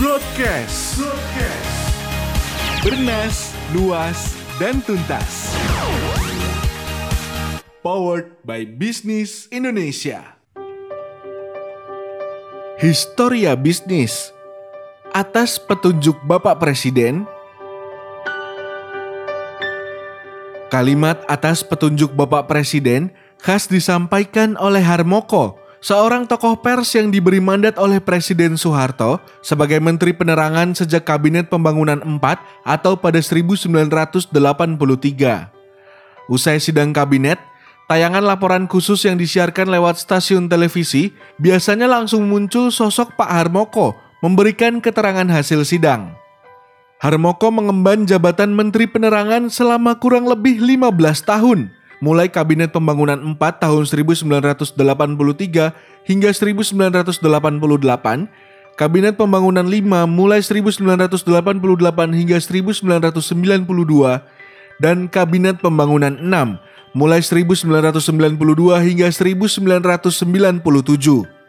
Broadcast. Broadcast. Bernas, luas, dan tuntas. Powered by Business Indonesia. Historia Bisnis Atas petunjuk Bapak Presiden Kalimat atas petunjuk Bapak Presiden khas disampaikan oleh Harmoko, seorang tokoh pers yang diberi mandat oleh Presiden Soeharto sebagai Menteri Penerangan sejak Kabinet Pembangunan 4 atau pada 1983. Usai sidang kabinet, tayangan laporan khusus yang disiarkan lewat stasiun televisi biasanya langsung muncul sosok Pak Harmoko memberikan keterangan hasil sidang. Harmoko mengemban jabatan Menteri Penerangan selama kurang lebih 15 tahun mulai Kabinet Pembangunan 4 tahun 1983 hingga 1988, Kabinet Pembangunan 5 mulai 1988 hingga 1992, dan Kabinet Pembangunan 6 mulai 1992 hingga 1997.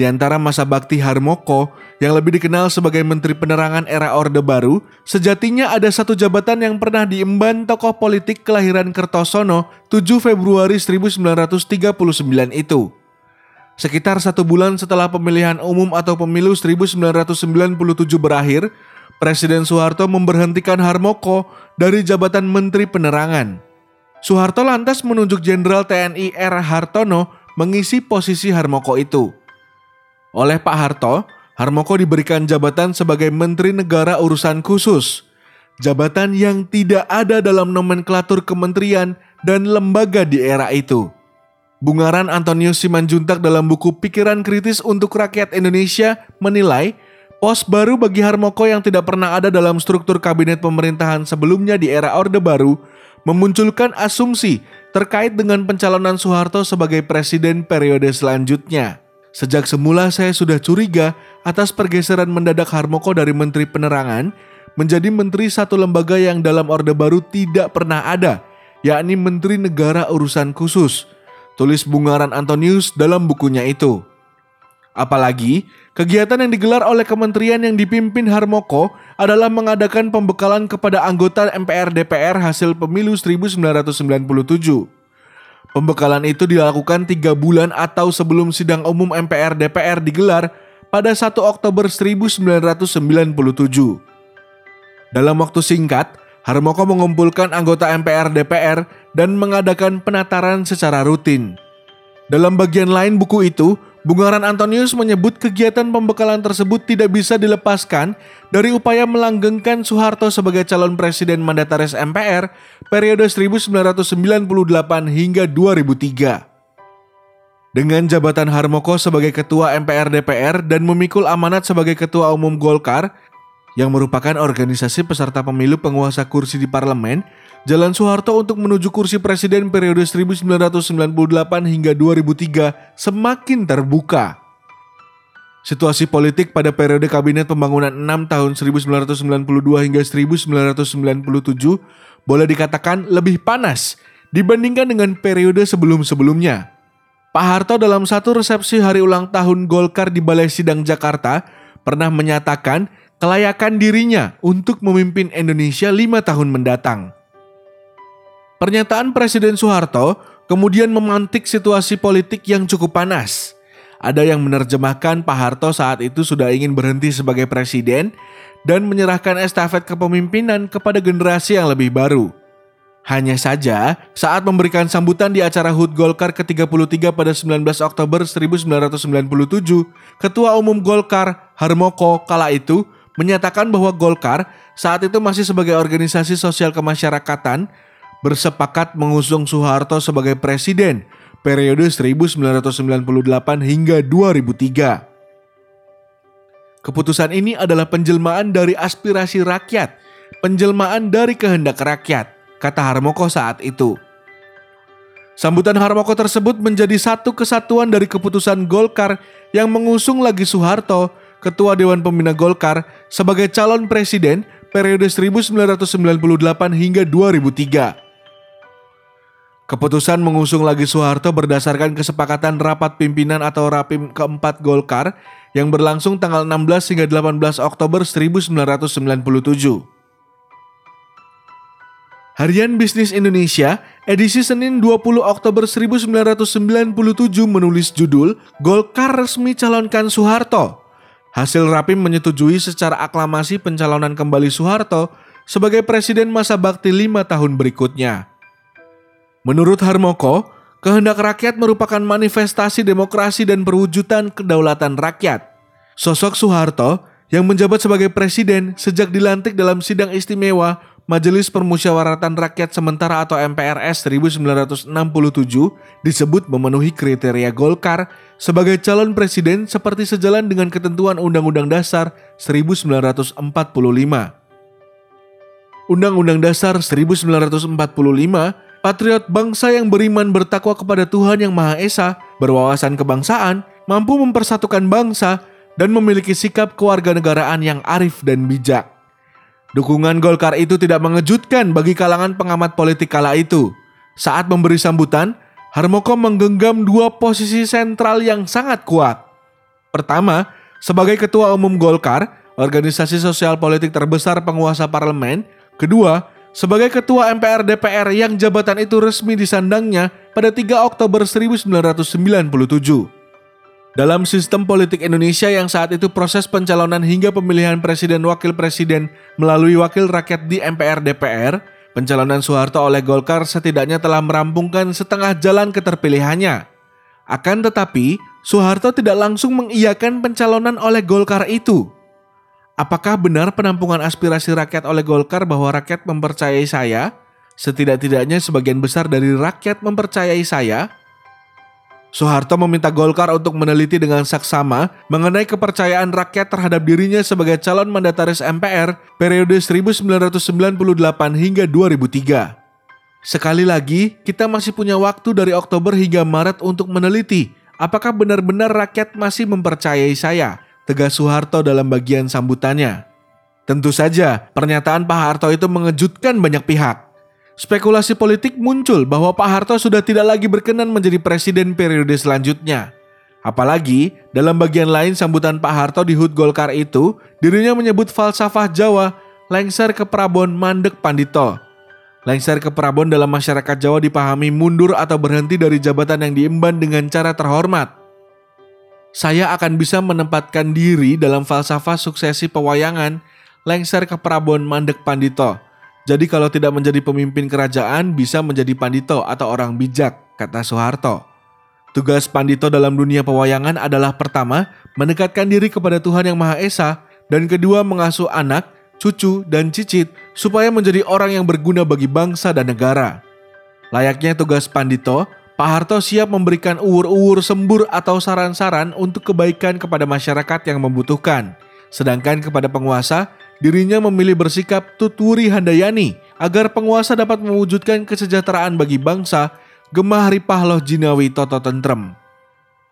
Di antara masa bakti Harmoko yang lebih dikenal sebagai Menteri Penerangan era Orde Baru, sejatinya ada satu jabatan yang pernah diemban tokoh politik kelahiran Kertosono 7 Februari 1939 itu. Sekitar satu bulan setelah pemilihan umum atau pemilu 1997 berakhir, Presiden Soeharto memberhentikan Harmoko dari jabatan Menteri Penerangan. Soeharto lantas menunjuk Jenderal TNI R. Hartono mengisi posisi Harmoko itu. Oleh Pak Harto, Harmoko diberikan jabatan sebagai Menteri Negara Urusan Khusus, jabatan yang tidak ada dalam nomenklatur kementerian dan lembaga di era itu. Bungaran Antonius Simanjuntak dalam buku Pikiran Kritis untuk Rakyat Indonesia menilai pos baru bagi Harmoko yang tidak pernah ada dalam struktur kabinet pemerintahan sebelumnya di era Orde Baru memunculkan asumsi terkait dengan pencalonan Soeharto sebagai presiden periode selanjutnya. Sejak semula saya sudah curiga atas pergeseran mendadak Harmoko dari Menteri Penerangan menjadi menteri satu lembaga yang dalam Orde Baru tidak pernah ada, yakni Menteri Negara Urusan Khusus. Tulis Bungaran Antonius dalam bukunya itu. Apalagi, kegiatan yang digelar oleh kementerian yang dipimpin Harmoko adalah mengadakan pembekalan kepada anggota MPR DPR hasil pemilu 1997. Pembekalan itu dilakukan tiga bulan atau sebelum sidang umum MPR DPR digelar pada 1 Oktober 1997. Dalam waktu singkat, Harmoko mengumpulkan anggota MPR DPR dan mengadakan penataran secara rutin. Dalam bagian lain buku itu, Bungaran Antonius menyebut kegiatan pembekalan tersebut tidak bisa dilepaskan dari upaya melanggengkan Soeharto sebagai calon presiden mandataris MPR periode 1998 hingga 2003. Dengan jabatan Harmoko sebagai ketua MPR DPR dan memikul amanat sebagai ketua umum Golkar, yang merupakan organisasi peserta pemilu penguasa kursi di parlemen, Jalan Soeharto untuk menuju kursi presiden periode 1998 hingga 2003 semakin terbuka. Situasi politik pada periode Kabinet Pembangunan 6 tahun 1992 hingga 1997 boleh dikatakan lebih panas dibandingkan dengan periode sebelum-sebelumnya. Pak Harto dalam satu resepsi hari ulang tahun Golkar di Balai Sidang Jakarta pernah menyatakan kelayakan dirinya untuk memimpin Indonesia lima tahun mendatang. Pernyataan Presiden Soeharto kemudian memantik situasi politik yang cukup panas. Ada yang menerjemahkan Pak Harto saat itu sudah ingin berhenti sebagai presiden dan menyerahkan estafet kepemimpinan kepada generasi yang lebih baru. Hanya saja, saat memberikan sambutan di acara HUT Golkar ke-33 pada 19 Oktober 1997, Ketua Umum Golkar, Harmoko, kala itu menyatakan bahwa Golkar saat itu masih sebagai organisasi sosial kemasyarakatan bersepakat mengusung Soeharto sebagai presiden periode 1998 hingga 2003. Keputusan ini adalah penjelmaan dari aspirasi rakyat, penjelmaan dari kehendak rakyat, kata Harmoko saat itu. Sambutan Harmoko tersebut menjadi satu kesatuan dari keputusan Golkar yang mengusung lagi Soeharto, Ketua Dewan Pembina Golkar, sebagai calon presiden periode 1998 hingga 2003. Keputusan mengusung lagi Soeharto berdasarkan kesepakatan rapat pimpinan atau rapim keempat Golkar yang berlangsung tanggal 16 hingga 18 Oktober 1997. Harian Bisnis Indonesia, edisi Senin 20 Oktober 1997 menulis judul Golkar resmi calonkan Soeharto. Hasil rapim menyetujui secara aklamasi pencalonan kembali Soeharto sebagai presiden masa bakti lima tahun berikutnya. Menurut Harmoko, kehendak rakyat merupakan manifestasi demokrasi dan perwujudan kedaulatan rakyat. Sosok Soeharto yang menjabat sebagai presiden sejak dilantik dalam sidang istimewa Majelis Permusyawaratan Rakyat Sementara atau MPRS 1967 disebut memenuhi kriteria Golkar sebagai calon presiden seperti sejalan dengan ketentuan Undang-Undang Dasar 1945. Undang-Undang Dasar 1945 Patriot bangsa yang beriman bertakwa kepada Tuhan Yang Maha Esa, berwawasan kebangsaan, mampu mempersatukan bangsa, dan memiliki sikap kewarganegaraan yang arif dan bijak. Dukungan Golkar itu tidak mengejutkan bagi kalangan pengamat politik kala itu. Saat memberi sambutan, Harmoko menggenggam dua posisi sentral yang sangat kuat. Pertama, sebagai ketua umum Golkar, organisasi sosial politik terbesar penguasa parlemen. Kedua, sebagai ketua MPR DPR yang jabatan itu resmi disandangnya pada 3 Oktober 1997. Dalam sistem politik Indonesia yang saat itu proses pencalonan hingga pemilihan presiden wakil presiden melalui wakil rakyat di MPR DPR, pencalonan Soeharto oleh Golkar setidaknya telah merampungkan setengah jalan keterpilihannya. Akan tetapi, Soeharto tidak langsung mengiyakan pencalonan oleh Golkar itu. Apakah benar penampungan aspirasi rakyat oleh Golkar bahwa rakyat mempercayai saya? Setidak-tidaknya sebagian besar dari rakyat mempercayai saya, Soeharto meminta Golkar untuk meneliti dengan saksama mengenai kepercayaan rakyat terhadap dirinya sebagai calon mandataris MPR periode 1998 hingga 2003. Sekali lagi, kita masih punya waktu dari Oktober hingga Maret untuk meneliti apakah benar-benar rakyat masih mempercayai saya, tegas Soeharto dalam bagian sambutannya. Tentu saja, pernyataan Pak Harto itu mengejutkan banyak pihak spekulasi politik muncul bahwa Pak Harto sudah tidak lagi berkenan menjadi presiden periode selanjutnya. Apalagi dalam bagian lain sambutan Pak Harto di HUT Golkar itu, dirinya menyebut falsafah Jawa lengser ke Prabon Mandek Pandito. Lengser ke Prabon dalam masyarakat Jawa dipahami mundur atau berhenti dari jabatan yang diemban dengan cara terhormat. Saya akan bisa menempatkan diri dalam falsafah suksesi pewayangan lengser ke Prabon Mandek Pandito jadi kalau tidak menjadi pemimpin kerajaan bisa menjadi pandito atau orang bijak, kata Soeharto. Tugas pandito dalam dunia pewayangan adalah pertama, mendekatkan diri kepada Tuhan Yang Maha Esa, dan kedua mengasuh anak, cucu, dan cicit supaya menjadi orang yang berguna bagi bangsa dan negara. Layaknya tugas pandito, Pak Harto siap memberikan uwur-uwur sembur atau saran-saran untuk kebaikan kepada masyarakat yang membutuhkan. Sedangkan kepada penguasa, dirinya memilih bersikap tuturi handayani agar penguasa dapat mewujudkan kesejahteraan bagi bangsa gemah ripah loh jinawi toto tentrem.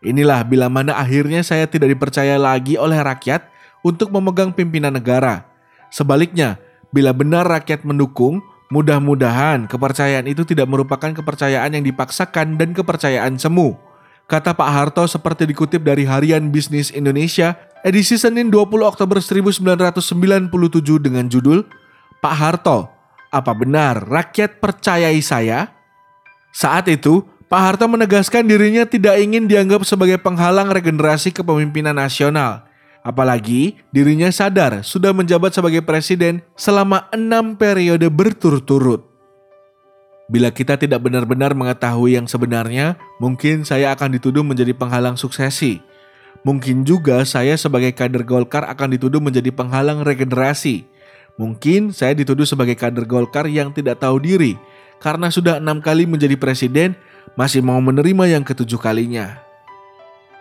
Inilah bila mana akhirnya saya tidak dipercaya lagi oleh rakyat untuk memegang pimpinan negara. Sebaliknya, bila benar rakyat mendukung, mudah-mudahan kepercayaan itu tidak merupakan kepercayaan yang dipaksakan dan kepercayaan semu. Kata Pak Harto seperti dikutip dari Harian Bisnis Indonesia edisi Senin 20 Oktober 1997 dengan judul Pak Harto, apa benar rakyat percayai saya? Saat itu, Pak Harto menegaskan dirinya tidak ingin dianggap sebagai penghalang regenerasi kepemimpinan nasional. Apalagi dirinya sadar sudah menjabat sebagai presiden selama enam periode berturut-turut. Bila kita tidak benar-benar mengetahui yang sebenarnya, mungkin saya akan dituduh menjadi penghalang suksesi. Mungkin juga saya sebagai kader Golkar akan dituduh menjadi penghalang regenerasi. Mungkin saya dituduh sebagai kader Golkar yang tidak tahu diri karena sudah enam kali menjadi presiden masih mau menerima yang ketujuh kalinya.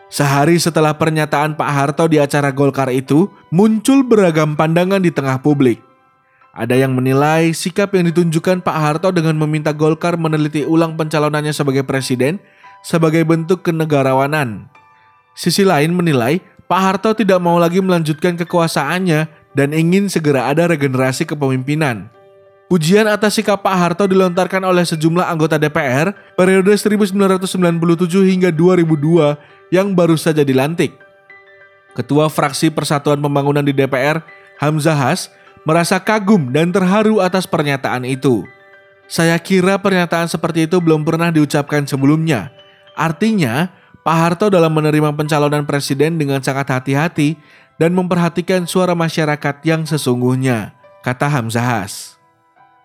Sehari setelah pernyataan Pak Harto di acara Golkar itu, muncul beragam pandangan di tengah publik. Ada yang menilai sikap yang ditunjukkan Pak Harto dengan meminta Golkar meneliti ulang pencalonannya sebagai presiden sebagai bentuk kenegarawanan. Sisi lain menilai Pak Harto tidak mau lagi melanjutkan kekuasaannya dan ingin segera ada regenerasi kepemimpinan. Pujian atas sikap Pak Harto dilontarkan oleh sejumlah anggota DPR periode 1997 hingga 2002 yang baru saja dilantik. Ketua Fraksi Persatuan Pembangunan di DPR, Hamzah Has, merasa kagum dan terharu atas pernyataan itu. Saya kira pernyataan seperti itu belum pernah diucapkan sebelumnya. Artinya, Pak Harto dalam menerima pencalonan presiden dengan sangat hati-hati dan memperhatikan suara masyarakat yang sesungguhnya, kata Hamzah Has.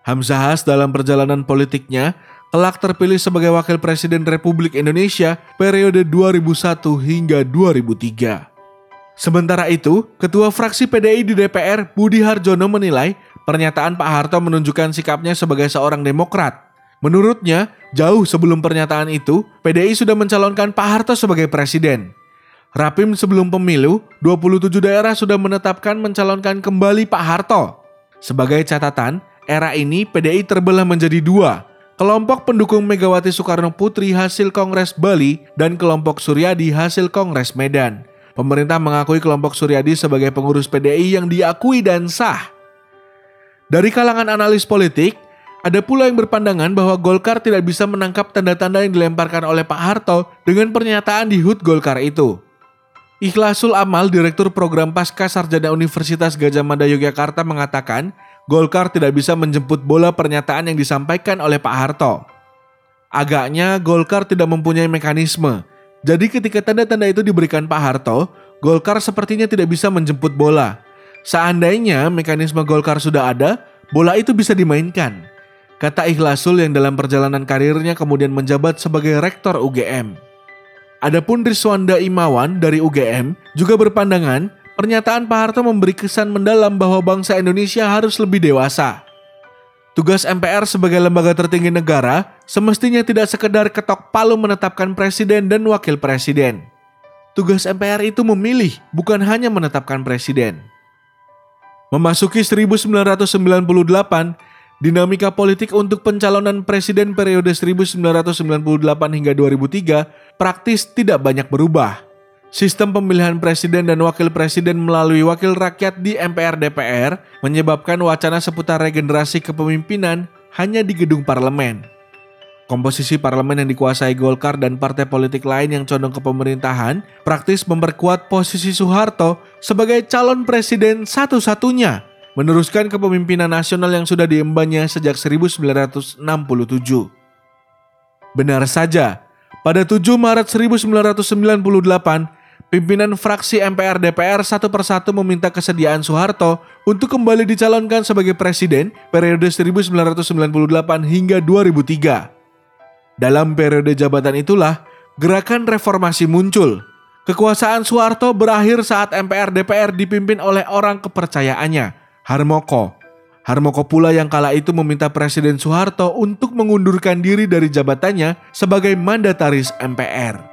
Hamzah Has dalam perjalanan politiknya kelak terpilih sebagai Wakil Presiden Republik Indonesia periode 2001 hingga 2003. Sementara itu, Ketua Fraksi PDI di DPR Budi Harjono menilai pernyataan Pak Harto menunjukkan sikapnya sebagai seorang demokrat. Menurutnya, jauh sebelum pernyataan itu, PDI sudah mencalonkan Pak Harto sebagai presiden. Rapim sebelum pemilu, 27 daerah sudah menetapkan mencalonkan kembali Pak Harto. Sebagai catatan, era ini PDI terbelah menjadi dua, kelompok pendukung Megawati Soekarno Putri hasil Kongres Bali dan kelompok Suryadi hasil Kongres Medan. Pemerintah mengakui kelompok Suryadi sebagai pengurus PDI yang diakui dan sah. Dari kalangan analis politik, ada pula yang berpandangan bahwa Golkar tidak bisa menangkap tanda-tanda yang dilemparkan oleh Pak Harto dengan pernyataan di HUT Golkar itu. Ikhlasul Amal, Direktur Program Pasca Sarjana Universitas Gajah Mada Yogyakarta mengatakan, Golkar tidak bisa menjemput bola pernyataan yang disampaikan oleh Pak Harto. Agaknya Golkar tidak mempunyai mekanisme jadi ketika tanda-tanda itu diberikan Pak Harto, Golkar sepertinya tidak bisa menjemput bola. Seandainya mekanisme Golkar sudah ada, bola itu bisa dimainkan. Kata Ikhlasul yang dalam perjalanan karirnya kemudian menjabat sebagai rektor UGM. Adapun Riswanda Imawan dari UGM juga berpandangan pernyataan Pak Harto memberi kesan mendalam bahwa bangsa Indonesia harus lebih dewasa. Tugas MPR sebagai lembaga tertinggi negara semestinya tidak sekedar ketok palu menetapkan presiden dan wakil presiden. Tugas MPR itu memilih, bukan hanya menetapkan presiden. Memasuki 1998, dinamika politik untuk pencalonan presiden periode 1998 hingga 2003 praktis tidak banyak berubah. Sistem pemilihan presiden dan wakil presiden melalui wakil rakyat di MPR DPR menyebabkan wacana seputar regenerasi kepemimpinan hanya di gedung parlemen. Komposisi parlemen yang dikuasai Golkar dan partai politik lain yang condong ke pemerintahan praktis memperkuat posisi Soeharto sebagai calon presiden satu-satunya meneruskan kepemimpinan nasional yang sudah diembannya sejak 1967. Benar saja, pada 7 Maret 1998, Pimpinan fraksi MPR DPR satu persatu meminta kesediaan Soeharto untuk kembali dicalonkan sebagai presiden periode 1998 hingga 2003. Dalam periode jabatan itulah gerakan reformasi muncul. Kekuasaan Soeharto berakhir saat MPR DPR dipimpin oleh orang kepercayaannya, Harmoko. Harmoko pula yang kala itu meminta Presiden Soeharto untuk mengundurkan diri dari jabatannya sebagai mandataris MPR.